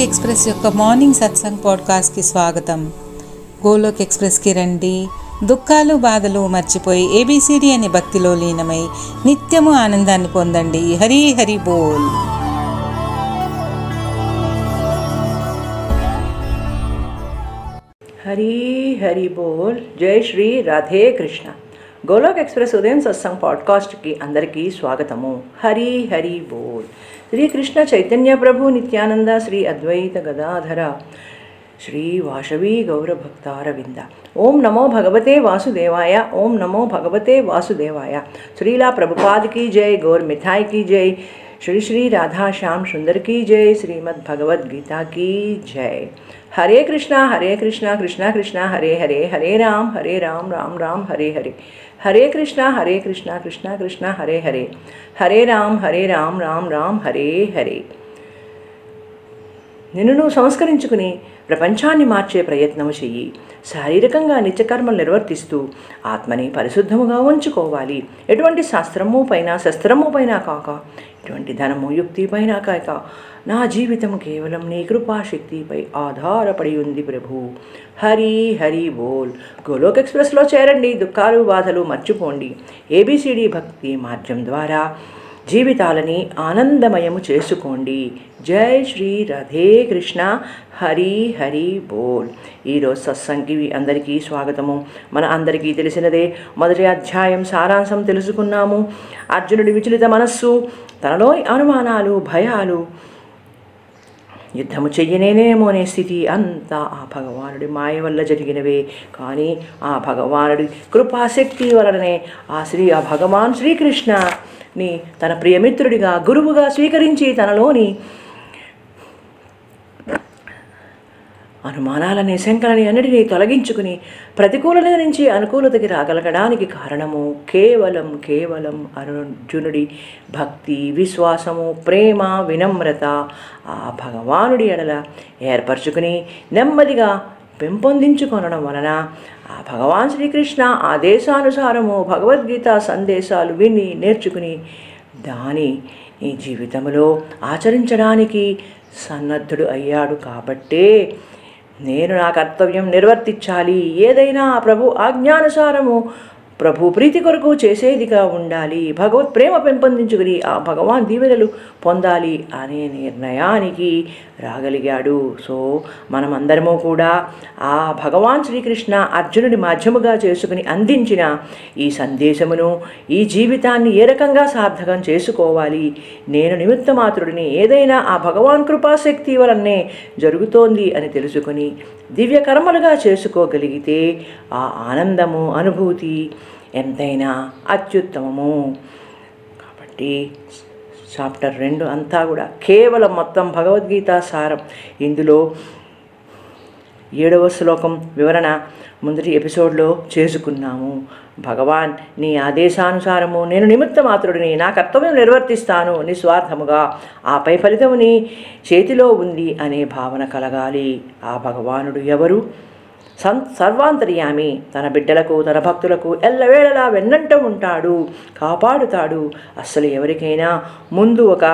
Golok express యొక్క morning satsang పాడ్కాస్ట్కి స్వాగతం. గోలోక్ ఎక్స్ప్రెస్కి రండి. దుఃఖాలు బాధలు మర్చిపోయి ఏబిసిడి అనే భక్తిలో లీనమై నిత్యము ఆనందాన్ని పొందండి. హరి హరి బోల్. హరి హరి బోల్. జై శ్రీ రాధే కృష్ణ. గోలోక్ ఎక్స్ప్రెస్ ఉదయం సత్సంగ్ పాడ్కాస్ట్కి అందరికీ స్వాగతము. హరి హరి బోల్. श्री कृष्ण चैतन्य प्रभु नित्यानंद, श्री अद्वैत गदाधर, श्री वाशवी गौरभक्तारविंद ओम नमो भगवते वासुदेवाय, ओम नमो भगवते वासुदेवाय। श्रीला प्रभुपाद की जय, गौर मिथाई की जय। श्री श्री राधा श्याम सुंदर की जय, श्रीमद् भगवद गीता की जय। हरे कृष्णा हरे कृष्णा कृष्णा कृष्णा, हरे हरे हरे राम हरे राम राम राम, हरे हरे। हरे कृष्णा हरे कृष्णा कृष्णा कृष्णा, हरे हरे। हरे राम हरे राम राम राम, हरे हरे। నిన్ను నువ్వు సంస్కరించుకుని ప్రపంచాన్ని మార్చే ప్రయత్నము చెయ్యి. శారీరకంగా నిత్యకర్మలు నిర్వర్తిస్తూ ఆత్మని పరిశుద్ధముగా ఉంచుకోవాలి. ఎటువంటి శాస్త్రము పైన శస్త్రము పైన కాక ఎటువంటి ధనము యుక్తి పైన కాక నా జీవితం కేవలం నీ కృపాశక్తిపై ఆధారపడి ఉంది ప్రభు. హరి హరి బోల్. గోలోక్ ఎక్స్ప్రెస్లో చేరండి. దుఃఖాలు బాధలు మర్చిపోండి. ఏబిసిడి భక్తి మార్గం ద్వారా జీవితాలని ఆనందమయము చేసుకోండి. జై శ్రీ రధే కృష్ణ హరి హరి బోల్. ఈరోజు సత్సంగి అందరికీ స్వాగతము. మన అందరికీ తెలిసినదే మొదటి అధ్యాయం సారాంశం తెలుసుకున్నాము. అర్జునుడి విచలిత మనస్సు తనలోని అనుమానాలు భయాలు. యుద్ధము చెయ్యనేనేమో అనే స్థితి అంతా ఆ భగవానుడి మాయ వల్ల జరిగినవే. కానీ ఆ భగవానుడి కృపాశక్తి వలననే ఆ శ్రీ ఆ భగవాన్ శ్రీకృష్ణని తన ప్రియమిత్రుడిగా గురువుగా స్వీకరించి తనలోని అనుమానాలని శంకలని అన్నిటినీ తొలగించుకుని ప్రతికూలత నుంచి అనుకూలతకి రాగలగడానికి కారణము కేవలం కేవలం అర్జునుడి భక్తి విశ్వాసము ప్రేమ వినమ్రత ఆ భగవానుడి ఎడల ఏర్పరచుకుని నెమ్మదిగా పెంపొందించుకొనడం వలన ఆ భగవాన్ శ్రీకృష్ణ ఆదేశానుసారము భగవద్గీత సందేశాలు విని నేర్చుకుని దాని ఈ జీవితంలో ఆచరించడానికి సన్నద్ధుడు అయ్యాడు కాబట్టే నేను నా కర్తవ్యం నిర్వర్తించాలి. ఏదైనా ప్రభు ఆజ్ఞానుసారము ప్రభు ప్రీతి కొరకు చేసేదిగా ఉండాలి. భగవత్ ప్రేమ పెంపొందించుకుని ఆ భగవాన్ దీవెనలు పొందాలి అనే నిర్ణయానికి రాగలిగాడు. సో మనమందరము కూడా ఆ భగవాన్ శ్రీకృష్ణ అర్జునుడి మాధ్యముగా చేసుకుని అందించిన ఈ సందేశమును ఈ జీవితాన్ని ఏ రకంగా సార్థకం చేసుకోవాలి నేను నిమిత్త మాత్రుడిని ఏదైనా ఆ భగవాన్ కృపాశక్తి వలనే జరుగుతోంది అని తెలుసుకుని దివ్య కర్మలుగా చేసుకోగలిగితే ఆ ఆనందము అనుభూతి ఎంతైనా అత్యుత్తమము. కాబట్టి చాప్టర్ రెండు అంతా కూడా కేవలం మొత్తం భగవద్గీత సారం. ఇందులో ఏడవ శ్లోకం వివరణ ముందటి ఎపిసోడ్లో చేసుకున్నాము. భగవాన్ నీ ఆదేశానుసారము నేను నిమిత్త మాత్రుడిని నా కర్తవ్యం నిర్వర్తిస్తాను నిస్వార్థముగా. ఆపై ఫలితము నీ చేతిలో ఉంది అనే భావన కలగాలి. ఆ భగవానుడు ఎవరు? సం సర్వాంతర్యామి. తన బిడ్డలకు తన భక్తులకు ఎల్లవేళలా వెన్నంట ఉంటాడు కాపాడుతాడు. అస్సలు ఎవరికైనా ముందు ఒక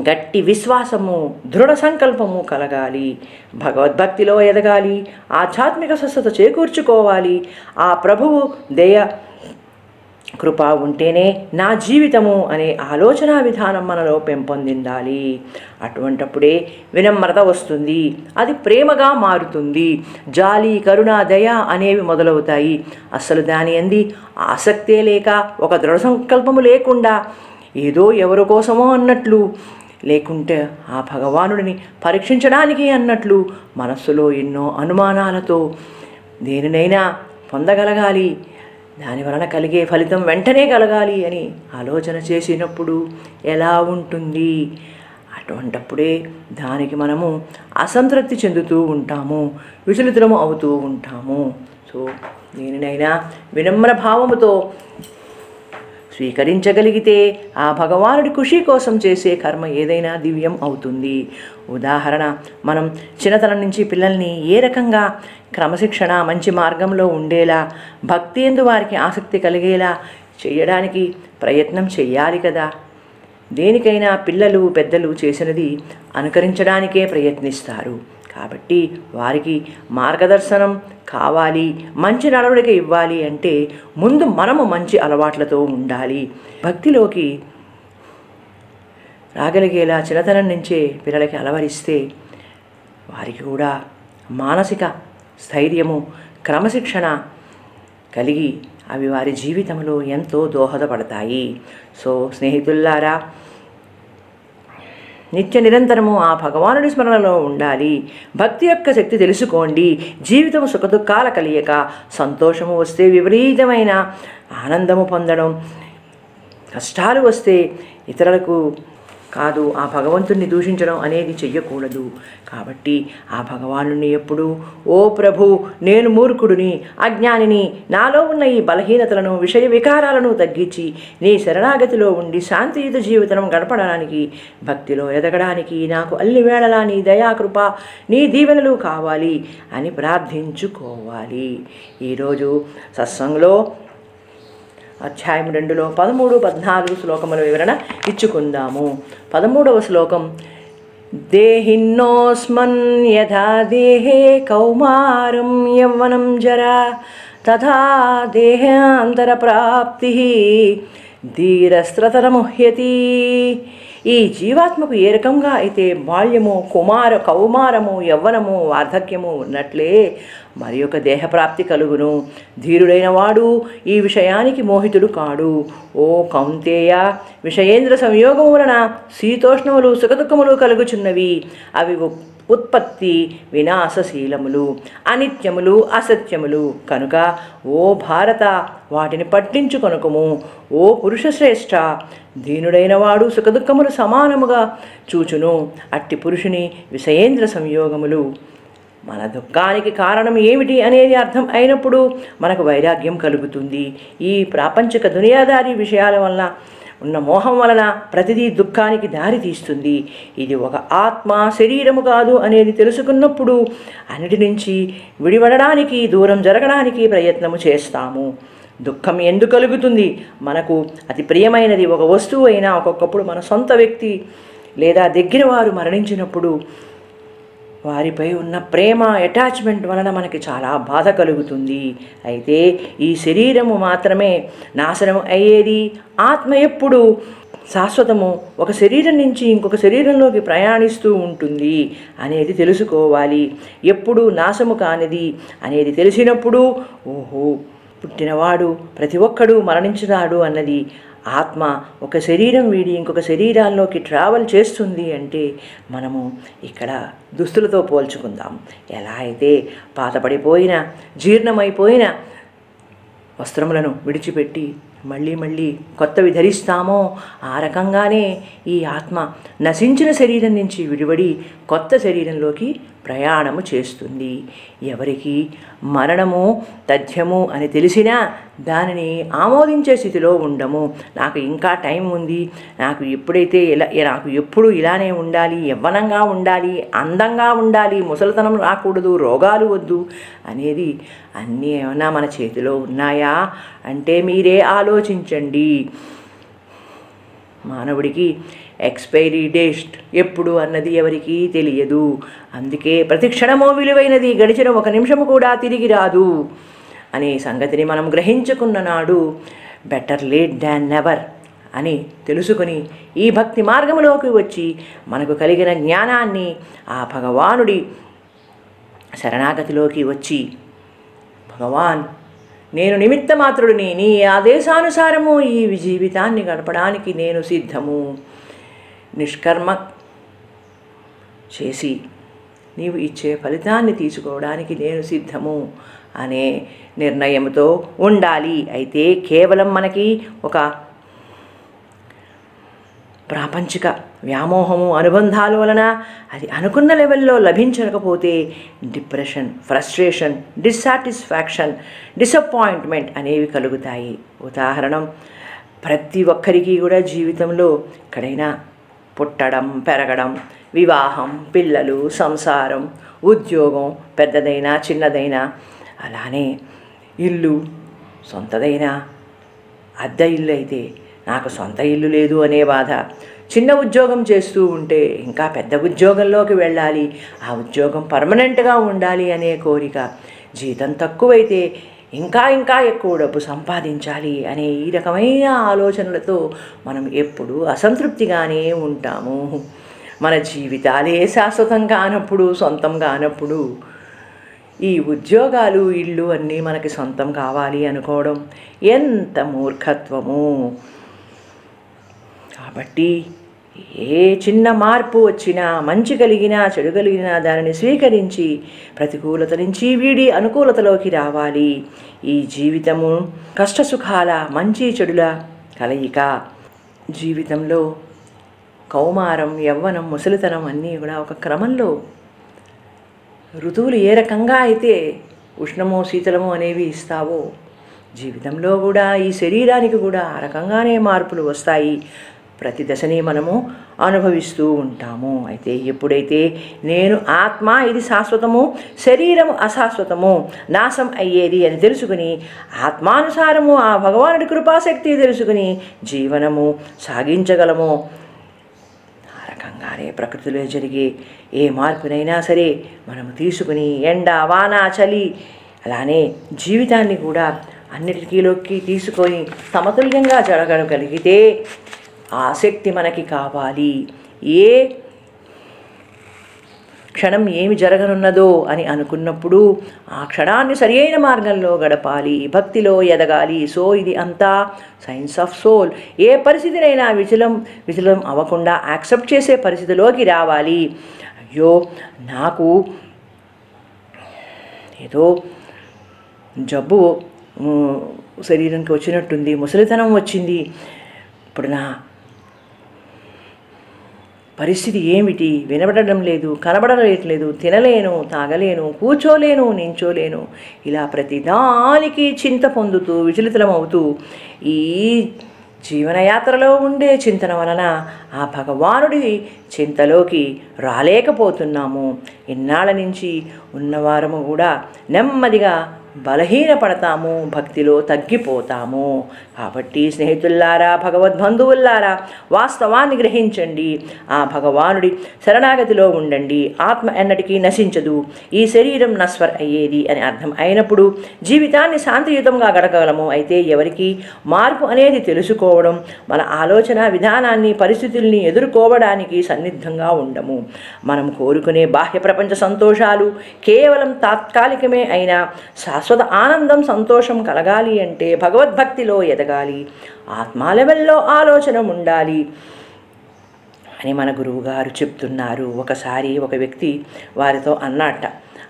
గట్టి విశ్వాసము దృఢ సంకల్పము కలగాలి. భగవద్భక్తిలో ఎదగాలి. ఆధ్యాత్మిక స్వస్థత చేకూర్చుకోవాలి. ఆ ప్రభువు దయ కృప ఉంటేనే నా జీవితము అనే ఆలోచన విధానం మనలో పెంపొందిందాలి. అటువంటప్పుడే వినమ్రత వస్తుంది. అది ప్రేమగా మారుతుంది. జాలి కరుణ దయ అనేవి మొదలవుతాయి. అసలు దాని అంది ఆసక్తే లేక ఒక దృఢ సంకల్పము లేకుండా ఏదో ఎవరి కోసమో అన్నట్లు లేకుంటే ఆ భగవానుడిని పరీక్షించడానికి అన్నట్లు మనస్సులో ఎన్నో అనుమానాలతో దేనినైనా పొందగలగాలి. దాని వలన కలిగే ఫలితం వెంటనే కలగాలి అని ఆలోచన చేసినప్పుడు ఎలా ఉంటుంది? అటువంటప్పుడే దానికి మనము అసంతృప్తి చెందుతూ ఉంటాము విచలితము అవుతూ ఉంటాము. సో దేనినైనా వినమ్ర భావముతో స్వీకరించగలిగితే ఆ భగవానుడి ఖుషి కోసం చేసే కర్మ ఏదైనా దివ్యం అవుతుంది. ఉదాహరణ మనం చిన్నతనం నుంచి పిల్లల్ని ఏ రకంగా క్రమశిక్షణ మంచి మార్గంలో ఉండేలా భక్తి ఎందు వారికి ఆసక్తి కలిగేలా చేయడానికి ప్రయత్నం చేయాలి కదా? దేనికైనా పిల్లలు పెద్దలు చేసినది అనుకరించడానికే ప్రయత్నిస్తారు. కాబట్టి వారికి మార్గదర్శనం కావాలి మంచి నడవడిక ఇవ్వాలి అంటే ముందు మనము మంచి అలవాట్లతో ఉండాలి. భక్తిలోకి రాగలిగేలా చిన్నతనం నుంచే పిల్లలకి అలవరిస్తే వారికి కూడా మానసిక స్థైర్యము క్రమశిక్షణ కలిగి అవి వారి జీవితంలో ఎంతో దోహదపడతాయి. సో స్నేహితుల్లారా నిత్య నిరంతరము ఆ భగవానుడి స్మరణలో ఉండాలి. భక్తి యొక్క శక్తి తెలుసుకోండి. జీవితం సుఖదుఖాల కలియక సంతోషము వస్తే విపరీతమైన ఆనందము పొందడం. కష్టాలు వస్తే ఇతరులకు కాదు ఆ భగవంతుణ్ణి దూషించడం అనేది చెయ్యకూడదు. కాబట్టి ఆ భగవానుని ఎప్పుడు ఓ ప్రభు నేను మూర్ఖుడిని అజ్ఞానిని నాలో ఉన్న ఈ బలహీనతలను విషయ వికారాలను తగ్గించి నీ శరణాగతిలో ఉండి శాంతియుత జీవితం గడపడానికి భక్తిలో ఎదగడానికి నాకు అల్లి వేళలా నీ దయాకృప నీ దీవెనలు కావాలి అని ప్రార్థించుకోవాలి. ఈరోజు సత్సంగంలో అధ్యాయం రెండులో పదమూడు పద్నాలుగు శ్లోకముల వివరణ ఇచ్చుకుందాము. పదమూడవ శ్లోకం దేహిన్నోస్మన్ యథా దేహే కౌమారం యవ్వనం జరా తథా దేహాంతర ప్రాప్తి ధీరస్త్రతరముహ్యతి ఈ జీవాత్మకు ఏ రకంగా అయితే బాల్యము కుమార కౌమారము యవ్వనము వార్ధక్యము ఉన్నట్లే మరి ఒక దేహప్రాప్తి కలుగును. ధీరుడైన వాడు ఈ విషయానికి మోహితుడు కాడు. ఓ కౌంతేయ విషయేంద్ర సంయోగము వలన శీతోష్ణములు సుఖదుఖములు కలుగుచున్నవి. అవి ఉత్పత్తి వినాశశీలములు అనిత్యములు అసత్యములు. కనుక ఓ భారత వాటిని పట్టించుకొనుకము. ఓ పురుషశ్రేష్ఠ దీనుడైన వాడు సుఖదుఖములు సమానముగా చూచును. అట్టి పురుషుని విషయేంద్ర సంయోగములు. మన దుఃఖానికి కారణం ఏమిటి అనేది అర్థం అయినప్పుడు మనకు వైరాగ్యం కలుగుతుంది. ఈ ప్రాపంచిక దునియాదారీ విషయాల వలన ఉన్న మోహం వలన ప్రతిదీ దుఃఖానికి దారి తీస్తుంది. ఇది ఒక ఆత్మ శరీరము కాదు అనేది తెలుసుకున్నప్పుడు అన్నిటి నుంచి విడివడడానికి దూరం జరగడానికి ప్రయత్నము చేస్తాము. దుఃఖం ఎందుకు కలుగుతుంది? మనకు అతి ప్రియమైనది ఒక వస్తువు అయినా ఒక్కొక్కప్పుడు మన సొంత వ్యక్తి లేదా దగ్గర వారు మరణించినప్పుడు వారిపై ఉన్న ప్రేమ అటాచ్మెంట్ వలన మనకి చాలా బాధ కలుగుతుంది. అయితే ఈ శరీరము మాత్రమే నాశనం అయ్యేది. ఆత్మ ఎప్పుడు శాశ్వతము ఒక శరీరం నుంచి ఇంకొక శరీరంలోకి ప్రయాణిస్తూ ఉంటుంది అనేది తెలుసుకోవాలి. ఎప్పుడు నాశము కానిది అనేది తెలిసినప్పుడు ఓహో పుట్టినవాడు ప్రతి ఒక్కడు మరణించుతాడు అన్నది ఆత్మ ఒక శరీరం వీడి ఇంకొక శరీరాల్లోకి ట్రావెల్ చేస్తుంది అంటే మనము ఇక్కడ దుస్తులతో పోల్చుకుందాం. ఎలా అయితే పాతపడిపోయిన జీర్ణమైపోయిన వస్త్రములను విడిచిపెట్టి మళ్ళీ మళ్ళీ కొత్తవి ధరిస్తామో ఆ రకంగానే ఈ ఆత్మ నశించిన శరీరం నుంచి విడివడి కొత్త శరీరంలోకి ప్రయాణము చేస్తుంది. ఎవరికి మరణము తథ్యము అని తెలిసినా దానిని ఆమోదించే స్థితిలో ఉండము. నాకు ఇంకా టైం ఉంది. నాకు ఎప్పుడైతే ఇలా నాకు ఎప్పుడు ఇలానే ఉండాలి యవ్వనంగా ఉండాలి అందంగా ఉండాలి ముసలితనం రాకూడదు రోగాలు వద్దు అనేది అన్నీ ఏమైనా మన చేతిలో ఉన్నాయా? అంటే మీరే ఆలోచించండి. మానవుడికి ఎక్స్పైరీ డేట్ ఎప్పుడు అన్నది ఎవరికీ తెలియదు. అందుకే ప్రతి క్షణమో విలువైనది గడిచిన ఒక నిమిషము కూడా తిరిగి రాదు. అనే సంగతిని మనం గ్రహించుకున్న నాడు బెటర్ లేట్ దాన్ నెవర్ అని తెలుసుకుని ఈ భక్తి మార్గంలోకి వచ్చి మనకు కలిగిన జ్ఞానాన్ని ఆ భగవానుడి శరణాగతిలోకి వచ్చి భగవాన్ నేను నిమిత్త మాత్రుడిని నీ ఆదేశానుసారము ఈ జీవితాన్ని గడపడానికి నేను సిద్ధము. నిష్కర్మ చేసి నీవు ఇచ్చే ఫలితాన్ని తీసుకోవడానికి నేను సిద్ధము అనే నిర్ణయంతో ఉండాలి. అయితే కేవలం మనకి ఒక ప్రాపంచిక వ్యామోహము అనుబంధాల వలన అది అనుకున్న లెవెల్లో లభించకపోతే డిప్రెషన్ ఫ్రస్ట్రేషన్ డిస్సాటిస్ఫాక్షన్ డిసప్పాయింట్మెంట్ అనేవి కలుగుతాయి. ఉదాహరణం ప్రతి ఒక్కరికి కూడా జీవితంలో ఎక్కడైనా పుట్టడం పెరగడం వివాహం పిల్లలు సంసారం ఉద్యోగం పెద్దదైనా చిన్నదైనా అలానే ఇల్లు సొంతదైనా అద్దె ఇల్లు అయితే నాకు సొంత ఇల్లు లేదు అనే బాధ. చిన్న ఉద్యోగం చేస్తూ ఉంటే ఇంకా పెద్ద ఉద్యోగంలోకి వెళ్ళాలి. ఆ ఉద్యోగం పర్మనెంట్గా ఉండాలి అనే కోరిక జీతం తక్కువైతే ఇంకా ఇంకా ఎక్కువ డబ్బు సంపాదించాలి అనే ఈ రకమైన ఆలోచనలతో మనం ఎప్పుడూ అసంతృప్తిగానే ఉంటాము. మన జీవితాలే శాశ్వతం కానప్పుడు సొంతం కానప్పుడు ఈ ఉద్యోగాలు ఇల్లు అన్నీ మనకి సొంతం కావాలి అనుకోవడం ఎంత మూర్ఖత్వము. కాబట్టి ఏ చిన్న మార్పు వచ్చినా మంచి కలిగినా చెడు కలిగినా దానిని స్వీకరించి ప్రతికూలత నుంచి వీడి అనుకూలతలోకి రావాలి. ఈ జీవితము కష్టసుఖాల మంచి చెడుల కలయిక. జీవితంలో కౌమారం యవ్వనం ముసలితనం అన్నీ కూడా ఒక క్రమంలో ఋతువులు ఏ రకంగా అయితే ఉష్ణమో శీతలమో అనేవి ఇస్తావో జీవితంలో కూడా ఈ శరీరానికి కూడా ఆ రకంగానే మార్పులు వస్తాయి. ప్రతి దశని మనము అనుభవిస్తూ ఉంటాము. అయితే ఎప్పుడైతే నేను ఆత్మ ఇది శాశ్వతము శరీరము అశాశ్వతము నాశం అయ్యేది అని తెలుసుకుని ఆత్మానుసారము ఆ భగవానుడి కృపాశక్తి తెలుసుకుని జీవనము సాగించగలము. ఆ రకంగానే ప్రకృతిలో జరిగే ఏ మార్పునైనా సరే మనము తీసుకుని ఎండ వాన చలి అలానే జీవితాన్ని కూడా అన్నిటికీలోకి తీసుకొని సమతుల్యంగా జరగగలిగితే ఆసక్తి మనకి కావాలి. ఏ క్షణం ఏమి జరగనున్నదో అని అనుకున్నప్పుడు ఆ క్షణాన్ని సరియైన మార్గంలో గడపాలి. భక్తిలో ఎదగాలి. సో ఇది అంతా సైన్స్ ఆఫ్ సోల్. ఏ పరిస్థితినైనా విచలం విచలం అవ్వకుండా యాక్సెప్ట్ చేసే పరిస్థితిలోకి రావాలి. అయ్యో నాకు ఏదో జబ్బు శరీరంకి శరీరానికి వచ్చినట్టుంది ముసలితనం వచ్చింది. ఇప్పుడు నా పరిస్థితి ఏమిటి? వినబడడం లేదు కనబడలేట్లేదు తినలేను తాగలేను కూర్చోలేను నించోలేను. ఇలా ప్రతిదానికి చింత పొందుతూ విచలితమవుతూ ఈ జీవనయాత్రలో ఉండే చింతన వలన ఆ భగవానుడి చింతలోకి రాలేకపోతున్నాము. ఇన్నాళ్ళ నుంచి ఉన్నవారము కూడా నెమ్మదిగా బలహీనపడతాము భక్తిలో తగ్గిపోతాము. కాబట్టి స్నేహితుల్లారా భగవద్బంధువుల్లారా వాస్తవాన్ని గ్రహించండి. ఆ భగవానుడి శరణాగతిలో ఉండండి. ఆత్మ ఎన్నటికీ నశించదు. ఈ శరీరం నస్వర్ అయ్యేది అని అర్థం అయినప్పుడు జీవితాన్ని శాంతియుతంగా గడగలము అయితే ఎవరికి మార్పు అనేది తెలుసుకోవడం మన ఆలోచన విధానాన్ని పరిస్థితుల్ని ఎదుర్కోవడానికి సన్నిద్ధంగా ఉండము. మనం కోరుకునే బాహ్య ప్రపంచ సంతోషాలు కేవలం తాత్కాలికమే అయినా శాశ్వత ఆనందం సంతోషం కలగాలి అంటే భగవద్భక్తిలో ఎదగాలి. ఆత్మా లెవెల్లో ఆలోచన ఉండాలి అని మన గురువుగారు చెప్తున్నారు. ఒకసారి ఒక వ్యక్తి వారితో అన్నట్ట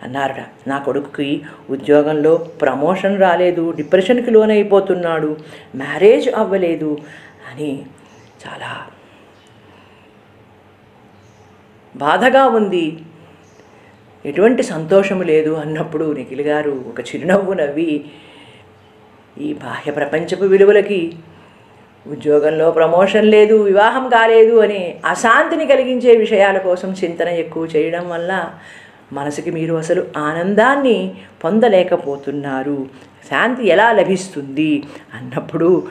అన్నారట నా కొడుకుకి ఉద్యోగంలో ప్రమోషన్ రాలేదు డిప్రెషన్కి లోనైపోతున్నాడు మ్యారేజ్ అవ్వలేదు అని చాలా బాధగా ఉంది. ఎటువంటి సంతోషము లేదు అన్నప్పుడు నిఖిల్ గారు ఒక చిరునవ్వు నవ్వి ఈ బాహ్య ప్రపంచపు విలువలకి ఉద్యోగంలో ప్రమోషన్ లేదు వివాహం కాలేదు అని అశాంతిని కలిగించే విషయాల కోసం చింతన ఎక్కువ చేయడం వల్ల మనసుకి మీరు అసలు ఆనందాన్ని పొందలేకపోతున్నారు. శాంతి ఎలా లభిస్తుంది? అన్నప్పుడు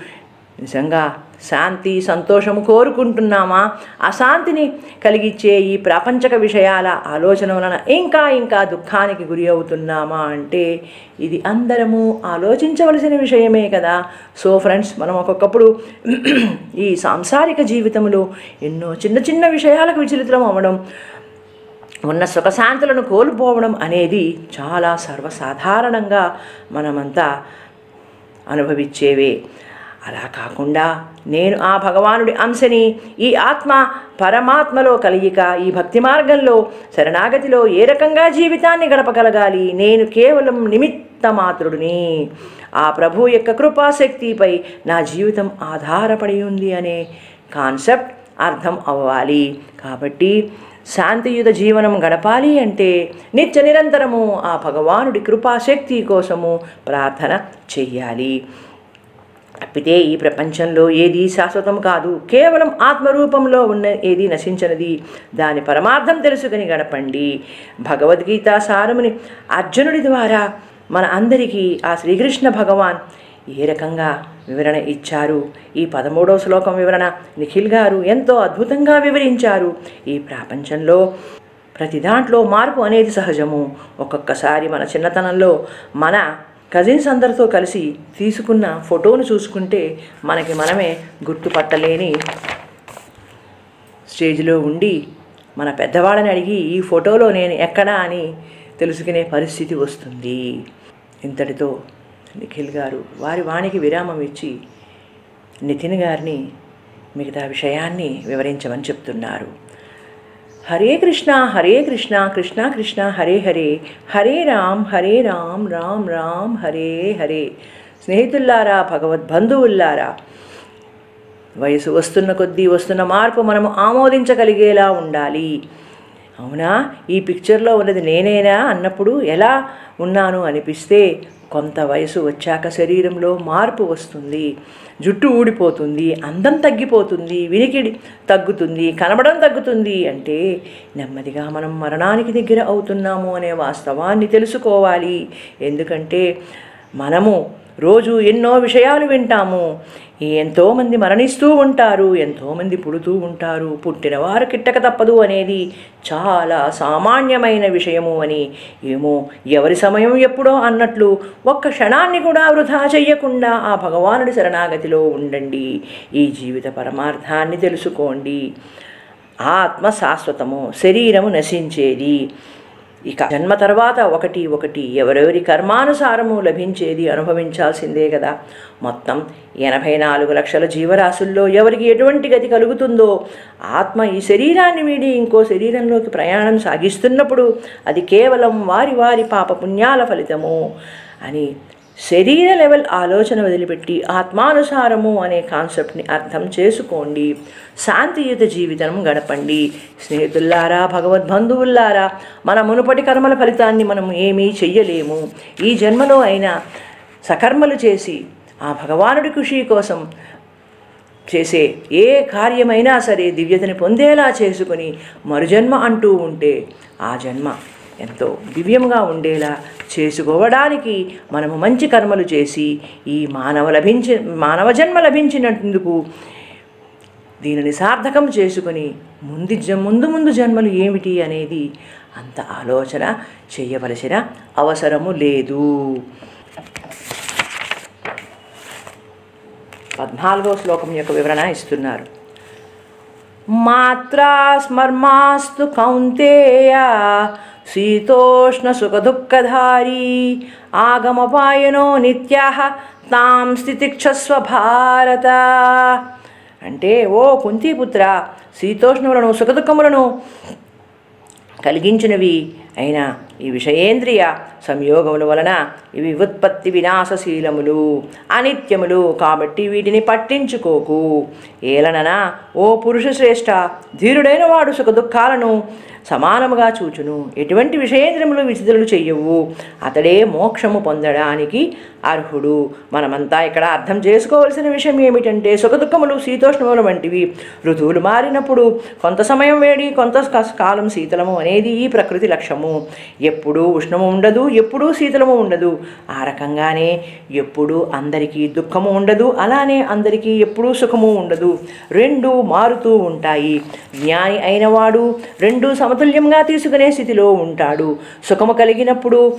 నిజంగా శాంతి సంతోషము కోరుకుంటున్నామా? అశాంతిని కలిగించే ఈ ప్రాపంచక విషయాల ఆలోచన వలన ఇంకా ఇంకా దుఃఖానికి గురి అవుతున్నామా అంటే ఇది అందరము ఆలోచించవలసిన విషయమే కదా. సో ఫ్రెండ్స్ మనం ఒక్కొక్కప్పుడు ఈ సాంసారిక జీవితంలో ఎన్నో చిన్న చిన్న విషయాలకు విచలితం అవ్వడం ఉన్న సుఖశాంతులను కోల్పోవడం అనేది చాలా సర్వసాధారణంగా మనమంతా అనుభవించేవే. అలా కాకుండా నేను ఆ భగవానుడి అంశని ఈ ఆత్మ పరమాత్మలో కలియిక ఈ భక్తి మార్గంలో శరణాగతిలో ఏ రకంగా జీవితాన్ని గడపగలగాలి? నేను కేవలం నిమిత్త మాత్రుడిని ఆ ప్రభు యొక్క కృపాశక్తిపై నా జీవితం ఆధారపడి ఉంది అనే కాన్సెప్ట్ అర్థం అవ్వాలి. కాబట్టి శాంతియుత జీవనం గడపాలి అంటే నిత్య నిరంతరము ఆ భగవానుడి కృపాశక్తి కోసము ప్రార్థన చెయ్యాలి. తప్పితే ఈ ప్రపంచంలో ఏది శాశ్వతం కాదు. కేవలం ఆత్మరూపంలో ఉన్న ఏది నశించినది. దాని పరమార్థం తెలుసుకుని గడపండి. భగవద్గీత సారముని అర్జునుడి ద్వారా మన అందరికీ ఆ శ్రీకృష్ణ భగవాన్ ఏ రకంగా వివరణ ఇచ్చారు? ఈ పదమూడవ శ్లోకం వివరణ నిఖిల్ గారు ఎంతో అద్భుతంగా వివరించారు. ఈ ప్రపంచంలో ప్రతి దాంట్లో మార్పు అనేది సహజము. ఒక్కొక్కసారి మన చిన్నతనంలో మన కజిన్స్ అందరితో కలిసి తీసుకున్న ఫోటోను చూసుకుంటే మనకి మనమే గుర్తుపట్టలేని స్టేజ్లో ఉండి మన పెద్దవాళ్ళని అడిగి ఈ ఫోటోలో నేను ఎక్కడా అని తెలుసుకునే పరిస్థితి వస్తుంది. ఇంతటితో నిఖిల్ గారు వారి వాణికి విరామం ఇచ్చి నితిన్ గారిని మిగతా విషయాన్ని వివరించమని చెప్తున్నారు. హరే కృష్ణ హరే కృష్ణ కృష్ణ కృష్ణ హరే హరే. హరే రామ్ హరే రామ్ రామ్ రామ్ హరే హరే. స్నేహితుల్లారా భగవద్బంధువుల్లారా వయసు వస్తున్న కొద్దీ వస్తున్న మార్పు మనము ఆమోదించగలిగేలా ఉండాలి. అవునా? ఈ పిక్చర్లో ఉన్నది నేనేనా? అన్నప్పుడు ఎలా ఉన్నాను అనిపిస్తే కొంత వయసు వచ్చాక శరీరంలో మార్పు వస్తుంది జుట్టు ఊడిపోతుంది అందం తగ్గిపోతుంది వినికిడి తగ్గుతుంది కనబడం తగ్గుతుంది అంటే నెమ్మదిగా మనం మరణానికి దగ్గర అవుతున్నాము అనే వాస్తవాన్ని తెలుసుకోవాలి. ఎందుకంటే మనము రోజు ఎన్నో విషయాలు వింటాము. ఎంతోమంది మరణిస్తూ ఉంటారు ఎంతోమంది పుడుతూ ఉంటారు. పుట్టినవారు కిట్టక తప్పదు అనేది చాలా సామాన్యమైన విషయము అని ఏమో ఎవరి సమయం ఎప్పుడో అన్నట్లు ఒక్క క్షణాన్ని కూడా వృధా చెయ్యకుండా ఆ భగవానుడి శరణాగతిలో ఉండండి. ఈ జీవిత పరమార్థాన్ని తెలుసుకోండి. ఆత్మ శాశ్వతము శరీరము నశించేది. ఇక జన్మ తర్వాత ఒకటి ఒకటి ఎవరెవరి కర్మానుసారము లభించేది అనుభవించాల్సిందే కదా. మొత్తం ఎనభై నాలుగు లక్షల జీవరాశుల్లో ఎవరికి ఎటువంటి గతి కలుగుతుందో ఆత్మ ఈ శరీరాన్ని వీడి ఇంకో శరీరంలోకి ప్రయాణం సాగిస్తున్నప్పుడు అది కేవలం వారి వారి పాప పుణ్యాల ఫలితము అని శరీర లెవెల్ ఆలోచన వదిలిపెట్టి ఆత్మానుసారము అనే కాన్సెప్ట్ని అర్థం చేసుకోండి. శాంతియుత జీవితం గడపండి. స్నేహితుల్లారా భగవద్బంధువుల్లారా మన మునుపటి కర్మల ఫలితాన్ని మనం ఏమీ చెయ్యలేము. ఈ జన్మలో అయినా సకర్మలు చేసి ఆ భగవానుడి ఖుషి కోసం చేసే ఏ కార్యమైనా సరే దివ్యతని పొందేలా చేసుకుని మరుజన్మ అంటూ ఉంటే ఆ జన్మ ఎంతో దివ్యంగా ఉండేలా చేసుకోవడానికి మనము మంచి కర్మలు చేసి ఈ మానవ లభించి మానవ జన్మ లభించినందుకు దీనిని సార్థకం చేసుకుని ముందు జ- ముందు ముందు జన్మలు ఏమిటి అనేది అంత ఆలోచన చేయవలసిన అవసరము లేదు. పద్నాలుగో శ్లోకం యొక్క వివరణ ఇస్తున్నారు. మాత్రా స్మర్మాస్తు కౌంతేయ శీతోష్ణసుఖదుఃఖధారీ ఆగమపాయనో నిత్యా తాం స్థితిక్షస్వ భారత అంటే ఓ కుంతీపుత్ర శీతోష్ణములను సుఖదుఖములను కలిగించినవి అయిన ఈ విషయేంద్రియ సంయోగముల వలన ఇవి ఉత్పత్తి వినాశశీలములు అనిత్యములు కాబట్టి వీటిని పట్టించుకోకు. ఏలననా ఓ పురుష శ్రేష్ఠ ధీరుడైన వాడు సుఖ దుఃఖాలను సమానముగా చూచును. ఎటువంటి విషయేంద్రములు విచితులు చెయ్యవు అతడే మోక్షము పొందడానికి అర్హుడు. మనమంతా ఇక్కడ అర్థం చేసుకోవలసిన విషయం ఏమిటంటే సుఖదుఖములు శీతోష్ణములు వంటివి. ఋతువులు మారినప్పుడు కొంత సమయం వేడి కొంత కాలం శీతలము అనేది ఈ ప్రకృతి లక్ష్యము. ఎప్పుడూ ఉష్ణము ఉండదు ఎప్పుడూ శీతలము ఉండదు. ఆ రకంగానే ఎప్పుడూ అందరికీ దుఃఖము ఉండదు అలానే అందరికీ ఎప్పుడూ సుఖము ఉండదు. రెండు మారుతూ ఉంటాయి. జ్ఞాని అయినవాడు రెండు సమతుల్యంగా తీసుకునే స్థితిలో ఉంటాడు. సుఖము కలిగినప్పుడు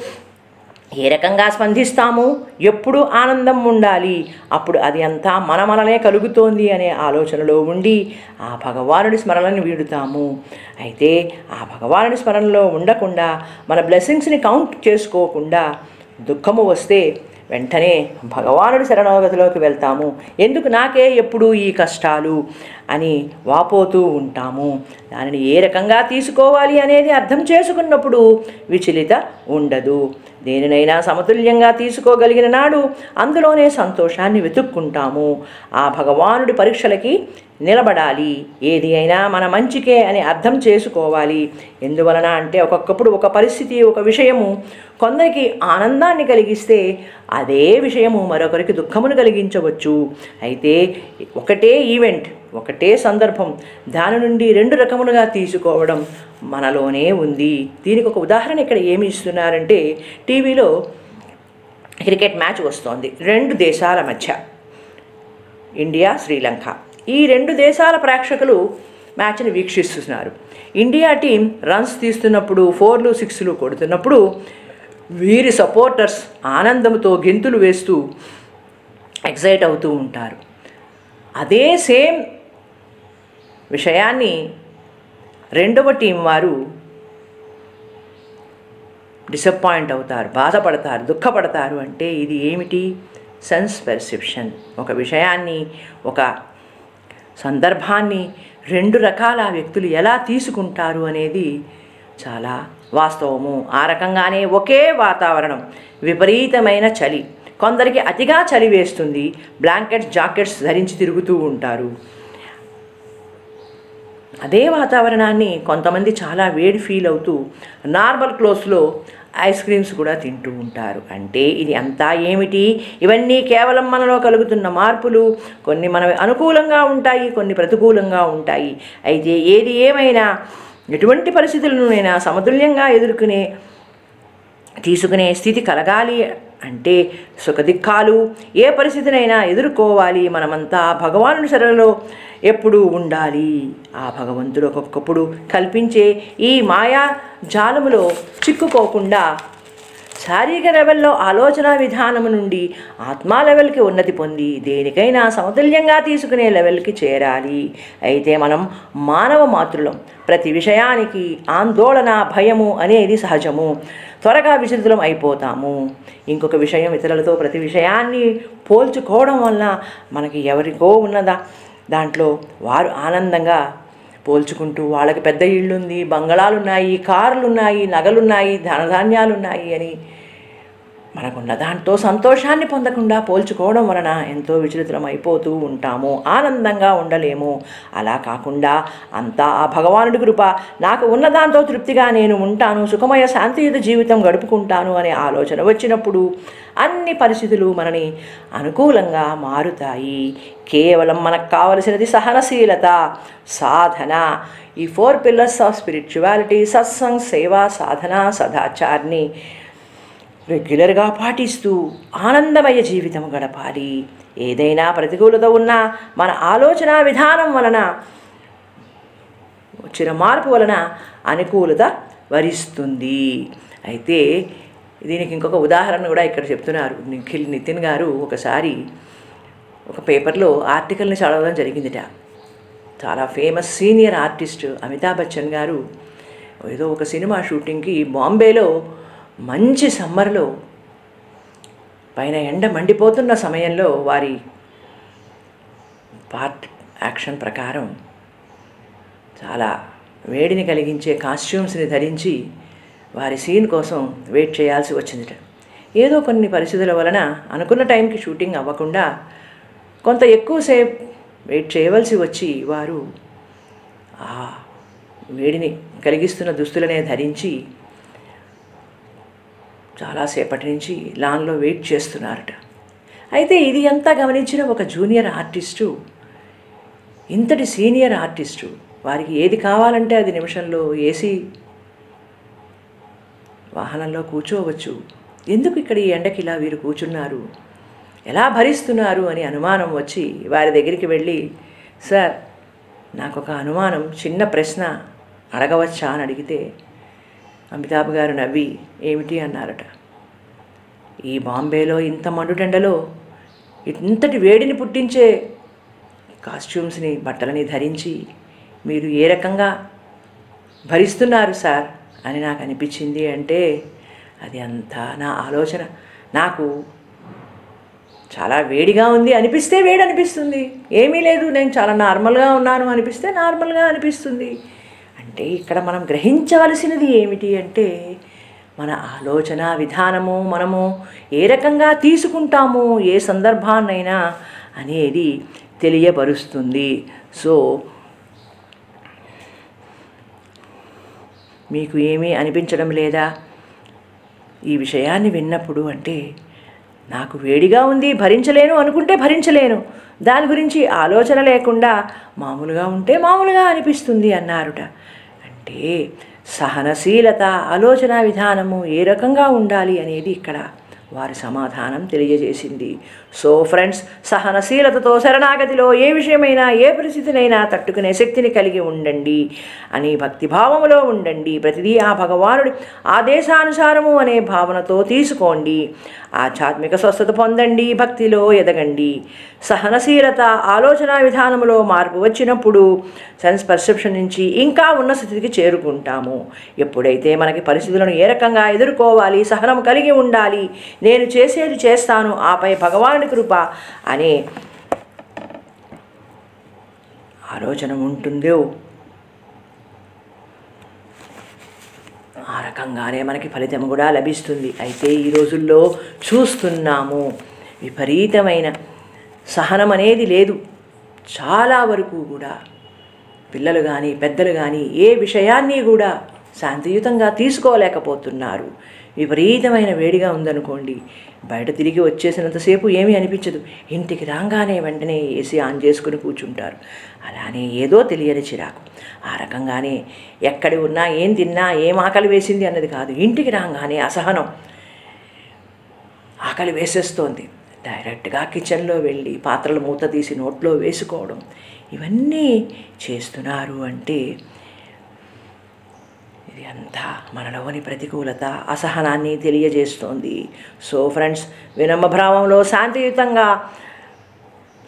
ఏ రకంగా స్పందిస్తాము? ఎప్పుడు ఆనందం ఉండాలి? అప్పుడు అది అంతా మన మనలే కలుగుతోంది అనే ఆలోచనలో ఉండి ఆ భగవానుడి స్మరణను వీడుతాము. అయితే ఆ భగవానుడి స్మరణలో ఉండకుండా మన బ్లెస్సింగ్స్ని కౌంట్ చేసుకోకుండా దుఃఖము వస్తే వెంటనే భగవానుడి శరణోగతిలోకి వెళ్తాము. ఎందుకు నాకే ఎప్పుడు ఈ కష్టాలు? అని వాపోతూ ఉంటాము. దానిని ఏ రకంగా తీసుకోవాలి అనేది అర్థం చేసుకున్నప్పుడు విచలిత ఉండదు. దేనినైనా సమతుల్యంగా తీసుకోగలిగిన నాడు అందులోనే సంతోషాన్ని వెతుక్కుంటాము. ఆ భగవానుడి పరీక్షలకి నిలబడాలి. ఏది అయినా మన మంచికే అని అర్థం చేసుకోవాలి. ఎందువలన అంటే ఒక్కొక్కప్పుడు ఒక పరిస్థితి ఒక విషయము కొందరికి ఆనందాన్ని కలిగిస్తే అదే విషయము మరొకరికి దుఃఖమును కలిగించవచ్చు. అయితే ఒకటే ఈవెంట్ ఒకటే సందర్భం. దాని నుండి రెండు రకములుగా తీసుకోవడం మనలోనే ఉంది. దీనికి ఒక ఉదాహరణ ఇక్కడ ఏమి ఇస్తున్నారంటే టీవీలో క్రికెట్ మ్యాచ్ వస్తోంది రెండు దేశాల మధ్య. ఇండియా శ్రీలంక. ఈ రెండు దేశాల ప్రేక్షకులు మ్యాచ్ని వీక్షిస్తున్నారు. ఇండియా టీం రన్స్ తీస్తున్నప్పుడు ఫోర్లు సిక్స్లు కొడుతున్నప్పుడు వీరి సపోర్టర్స్ ఆనందంతో గెంతులు వేస్తూ ఎక్సైట్ అవుతూ ఉంటారు. అదే సేమ్ విషయాన్ని రెండవ టీం వారు డిసప్పాయింట్ అవుతారు బాధపడతారు దుఃఖపడతారు అంటే ఇది ఏమిటి? సెన్స్ పెర్సెప్షన్ ఒక విషయాన్ని ఒక సందర్భాన్ని రెండు రకాల వ్యక్తులు ఎలా తీసుకుంటారు అనేది చాలా వాస్తవము. ఆ రకంగానే ఒకే వాతావరణం విపరీతమైన చలి. కొందరికి అతిగా చలి వేస్తుంది బ్లాంకెట్స్ జాకెట్స్ ధరించి తిరుగుతూ ఉంటారు. అదే వాతావరణాన్ని కొంతమంది చాలా వేడి ఫీల్ అవుతూ నార్మల్ క్లోత్స్లో ఐస్ క్రీమ్స్ కూడా తింటూ ఉంటారు. అంటే ఇది అంతా ఏమిటి? ఇవన్నీ కేవలం మనలో కలుగుతున్న మార్పులు. కొన్ని మన అనుకూలంగా ఉంటాయి కొన్ని ప్రతికూలంగా ఉంటాయి. అయితే ఏది ఏమైనా ఎటువంటి పరిస్థితులనైనా సమతుల్యంగా ఎదుర్కొనే తీసుకునే స్థితి కలగాలి అంటే సుఖదిక్కాలు ఏ పరిస్థితినైనా ఎదుర్కోవాలి మనమంతా భగవానుడి శరణలో. ఎప్పుడూ ఉండాలి? ఆ భగవంతుడు ఒక్కొక్కప్పుడు కల్పించే ఈ మాయా జాలములో చిక్కుకోకుండా శారీరక లెవెల్లో ఆలోచన విధానం నుండి ఆత్మా లెవెల్కి ఉన్నతి పొంది దేనికైనా సమతుల్యంగా తీసుకునే లెవెల్కి చేరాలి. అయితే మనం మానవ మాతృలం ప్రతి విషయానికి ఆందోళన భయము అనేది సహజము. త్వరగా విచలితులం అయిపోతాము. ఇంకొక విషయం ఇతరులతో ప్రతి విషయాన్ని పోల్చుకోవడం వల్ల మనకి ఎవరికో ఉన్నదా? దాంట్లో వారు ఆనందంగా పోల్చుకుంటూ వాళ్ళకి పెద్ద ఇళ్ళుంది బంగళాలు ఉన్నాయి కార్లు ఉన్నాయి నగలున్నాయి ధనధాన్యాలు ఉన్నాయి అని మనకున్న దాంతో సంతోషాన్ని పొందకుండా పోల్చుకోవడం వలన ఎంతో విచలితమైపోతూ ఉంటాము. ఆనందంగా ఉండలేము. అలా కాకుండా అంతా ఆ భగవానుడి కృప. నాకు ఉన్న దాంతో తృప్తిగా నేను ఉంటాను. సుఖమయ శాంతియుత జీవితం గడుపుకుంటాను అనే ఆలోచన వచ్చినప్పుడు అన్ని పరిస్థితులు మనని అనుకూలంగా మారుతాయి. కేవలం మనకు కావలసినది సహనశీలత సాధన. ఈ four pillars of spirituality satsang సేవ సాధన సదాచార్ని రెగ్యులర్గా పాటిస్తూ ఆనందమయ జీవితం గడపాలి. ఏదైనా ప్రతికూలత ఉన్నా మన ఆలోచన విధానం వలన వచ్చిన మార్పు వలన అనుకూలత వరిస్తుంది. అయితే దీనికి ఇంకొక ఉదాహరణ కూడా ఇక్కడ చెప్తున్నారు. నిఖిల్ నితిన్ గారు ఒకసారి ఒక పేపర్లో ఆర్టికల్ని చదవడం జరిగిందిట. చాలా famous senior artist Amitabh Bachchan గారు. ఏదో ఒక సినిమా షూటింగ్కి బాంబేలో మంచి సమ్మర్లో పైన ఎండ మండిపోతున్న సమయంలో వారి పార్ట్ యాక్షన్ ప్రకారం చాలా వేడిని కలిగించే కాస్ట్యూమ్స్ని ధరించి వారి సీన్ కోసం వెయిట్ చేయాల్సి వచ్చిందిట. ఏదో కొన్ని పరిస్థితుల వలన అనుకున్న టైంకి షూటింగ్ అవ్వకుండా కొంత ఎక్కువసేపు వెయిట్ చేయవలసి వచ్చి వారు ఆ వేడిని కలిగిస్తున్న దుస్తులనే ధరించి చాలాసేపటి నుంచి లాన్లో వెయిట్ చేస్తున్నారట. అయితే ఇది అంతా గమనించిన ఒక జూనియర్ ఆర్టిస్టు ఇంతటి సీనియర్ ఆర్టిస్టు వారికి ఏది కావాలంటే అది నిమిషంలో ఏసీ వాహనంలో కూర్చోవచ్చు. ఎందుకు ఇక్కడ ఈ ఎండకి ఇలా వీరు కూర్చున్నారు? ఎలా భరిస్తున్నారు అని అనుమానం వచ్చి వారి దగ్గరికి వెళ్ళి సార్ నాకు ఒక అనుమానం చిన్న ప్రశ్న అడగవచ్చా? అని అడిగితే అమితాబ్ గారు నవ్వి ఏమిటి? అన్నారట. ఈ బాంబేలో ఇంత మండుటెండలో ఇంతటి వేడిని పుట్టించే కాస్ట్యూమ్స్ని బట్టలని ధరించి మీరు ఏ రకంగా భరిస్తున్నారు సార్? అని నాకు అనిపించింది అంటే అది అంతా నా ఆలోచన. నాకు చాలా వేడిగా ఉంది అనిపిస్తే వేడి అనిపిస్తుంది ఏమీ లేదు. నేను చాలా నార్మల్గా ఉన్నాను అనిపిస్తే నార్మల్గా అనిపిస్తుంది. అంటే ఇక్కడ మనం గ్రహించవలసినది ఏమిటి అంటే మన ఆలోచన విధానము మనము ఏ రకంగా తీసుకుంటాము ఏ సందర్భాన్నైనా అనేది తెలియపరుస్తుంది. సో మీకు ఏమీ అనిపించడం లేదా? ఈ విషయాన్ని విన్నప్పుడు అంటే నాకు వేడిగా ఉంది భరించలేను అనుకుంటే భరించలేను. దాని గురించి ఆలోచన లేకుండా మామూలుగా ఉంటే మామూలుగా అనిపిస్తుంది అన్నారుట. అంటే సహనశీలత ఆలోచన విధానము ఏ రకంగా ఉండాలి అనేది ఇక్కడ వారి సమాధానం తెలియజేసింది. సో ఫ్రెండ్స్ సహనశీలతతో శరణాగతిలో ఏ విషయమైనా ఏ పరిస్థితినైనా తట్టుకునే శక్తిని కలిగి ఉండండి అని భక్తిభావములో ఉండండి. ప్రతిదీ ఆ భగవానుడి ఆదేశానుసారము అనే భావనతో తీసుకోండి. ఆధ్యాత్మిక స్వస్థత పొందండి భక్తిలో ఎదగండి. సహనశీలత ఆలోచన విధానంలో మార్పు వచ్చినప్పుడు సెన్స్ పర్సెప్షన్ నుంచి ఇంకా ఉన్న స్థితికి చేరుకుంటాము. ఎప్పుడైతే మనకి పరిస్థితులను ఏ రకంగా ఎదుర్కోవాలి సహనం కలిగి ఉండాలి నేను చేసేది చేస్తాను ఆపై భగవానుడి కృప అనే ఆలోచన ఉంటుందో ఆ రకంగానే మనకి ఫలితం కూడా లభిస్తుంది. అయితే ఈ రోజుల్లో చూస్తున్నాము విపరీతమైన సహనం అనేది లేదు. చాలా వరకు కూడా పిల్లలు కానీ పెద్దలు కానీ ఏ విషయాన్ని కూడా శాంతియుతంగా తీసుకోలేకపోతున్నారు. విపరీతమైన వేడిగా ఉందనుకోండి. బయట తిరిగి వచ్చేసినంతసేపు ఏమీ అనిపించదు. ఇంటికి రాగానే వెంటనే ఏసీ ఆన్ చేసుకుని కూర్చుంటారు. అలానే ఏదో తెలియని చిరాకు. ఆ రకంగానే ఎక్కడి ఉన్నా ఏం తిన్నా ఏం ఆకలి వేసింది అన్నది కాదు. ఇంటికి రాగానే అసహనం. ఆకలి వేసేస్తోంది. డైరెక్ట్గా కిచెన్లో వెళ్ళి పాత్రలు మూత తీసి నోట్లో వేసుకోవడం. ఇవన్నీ చేస్తున్నారు అంటే ఇది అంతా. మనలోని ప్రతికూలత అసహనాన్ని తెలియజేస్తోంది. సో ఫ్రెండ్స్ వినమ్రభావంలో శాంతియుతంగా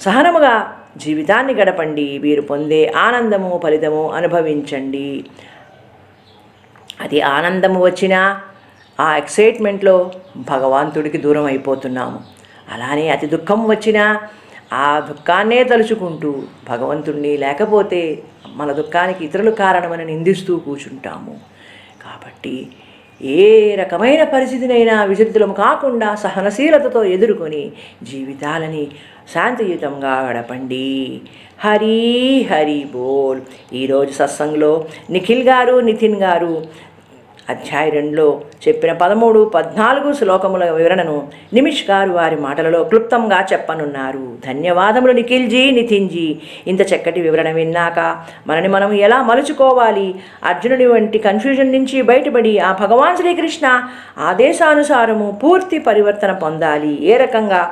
సహనముగా జీవితాన్ని గడపండి. వీరు పొందే ఆనందము ఫలితము అనుభవించండి. అది ఆనందము వచ్చినా ఆ ఎక్సైట్మెంట్లో భగవంతుడికి దూరం అయిపోతున్నాము. అలానే అతి దుఃఖం వచ్చినా ఆ దుఃఖాన్నే తలుచుకుంటూ భగవంతుణ్ణి లేకపోతే మన దుఃఖానికి ఇతరులు కారణమని నిందిస్తూ కూర్చుంటాము కాబట్టి ఏ రకమైన పరిస్థితినైనా విచలితులము కాకుండా సహనశీలతతో ఎదుర్కొని జీవితాలని శాంతియుతంగా గడపండి. హరి హరి బోల్. ఈరోజు సత్సంగంలో నిఖిల్ గారు నితిన్ గారు అధ్యాయ రెండులో చెప్పిన పదమూడు పద్నాలుగు శ్లోకముల వివరణను నిమిష్ గారు వారి మాటలలో క్లుప్తంగా చెప్పనున్నారు. ధన్యవాదములు నిఖిల్జీ నితిన్జీ. ఇంత చక్కటి వివరణ విన్నాక మనని మనం ఎలా మలుచుకోవాలి? అర్జునుడి వంటి కన్ఫ్యూజన్ నుంచి బయటపడి ఆ భగవాన్ శ్రీకృష్ణ ఆదేశానుసారము పూర్తి పరివర్తన పొందాలి. ఏ రకంగా?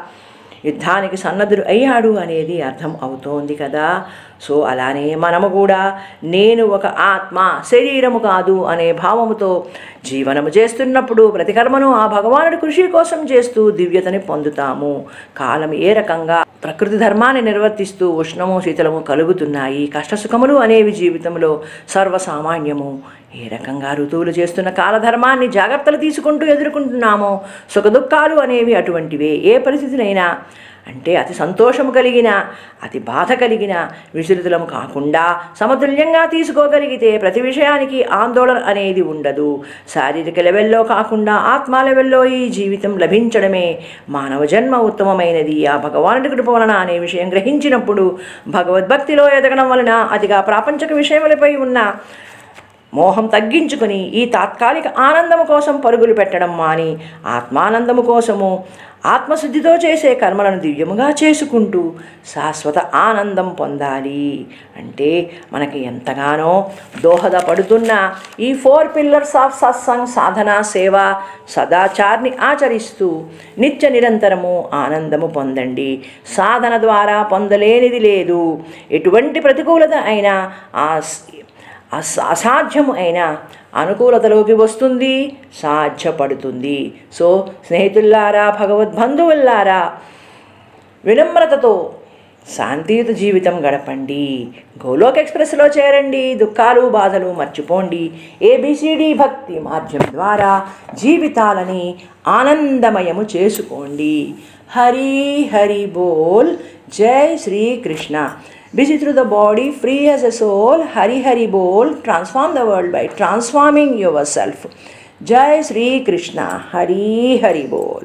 యుద్ధానికి సన్నద్ధుడు అయ్యాడు అనేది అర్థం అవుతోంది కదా. సో అలానే మనము కూడా నేను ఒక ఆత్మ శరీరము కాదు అనే భావముతో జీవనము చేస్తున్నప్పుడు ప్రతి కర్మను ఆ భగవానుడి కృషి కోసం చేస్తూ దివ్యతని పొందుతాము. కాలం ఏ రకంగా ప్రకృతి ధర్మాన్ని నిర్వర్తిస్తూ ఉష్ణము శీతలము కలుగుతున్నాయి. కష్టసుఖములు అనేవి జీవితంలో సర్వసామాన్యము. ఏ రకంగా ఋతువులు చేస్తున్న కాలధర్మాన్ని జాగ్రత్తలు తీసుకుంటూ ఎదుర్కొంటున్నామో సుఖదుఖాలు అనేవి అటువంటివే. ఏ పరిస్థితినైనా అంటే అతి సంతోషము కలిగిన అతి బాధ కలిగిన విచలితులము కాకుండా సమతుల్యంగా తీసుకోగలిగితే ప్రతి విషయానికి ఆందోళన అనేది ఉండదు. శారీరక లెవెల్లో కాకుండా ఆత్మ లెవెల్లో ఈ జీవితం లభించడమే మానవ జన్మ ఉత్తమమైనది. ఆ భగవానుడి కృప వలన అనే విషయం గ్రహించినప్పుడు భగవద్భక్తిలో ఎదగడం వలన అతిగా ప్రాపంచక విషయములపై ఉన్న మోహం తగ్గించుకుని ఈ తాత్కాలిక ఆనందము కోసం పరుగులు పెట్టడం మాని ఆత్మానందము కోసము ఆత్మశుద్ధితో చేసే కర్మలను దివ్యముగా చేసుకుంటూ శాశ్వత ఆనందం పొందాలి. అంటే మనకి ఎంతగానో దోహదపడుతున్న ఈ ఫోర్ పిల్లర్స్ ఆఫ్ సత్సంగ్ సాధన సేవ సదాచార్ని ఆచరిస్తూ నిత్య నిరంతరము ఆనందము పొందండి. సాధన ద్వారా పొందలేనిది లేదు. ఎటువంటి ప్రతికూలత అయినా ఆ అసాధ్యము అయిన అనుకూలతలోకి వస్తుంది సాధ్యపడుతుంది. సో స్నేహితుల్లారా భగవద్బంధువుల్లారా వినమ్రతతో శాంతియుత జీవితం గడపండి. గోలోక్ ఎక్స్ప్రెస్లో చేరండి. దుఃఖాలు బాధలు మర్చిపోండి. ఏబిసిడి భక్తి మార్గం ద్వారా జీవితాలని ఆనందమయము చేసుకోండి. హరి హరి బోల్. జై Srikrishna. Busy through the body, free as a soul, Hari Hari Bol, transform the world by transforming yourself. Jai Sri Krishna, Hari Hari Bol.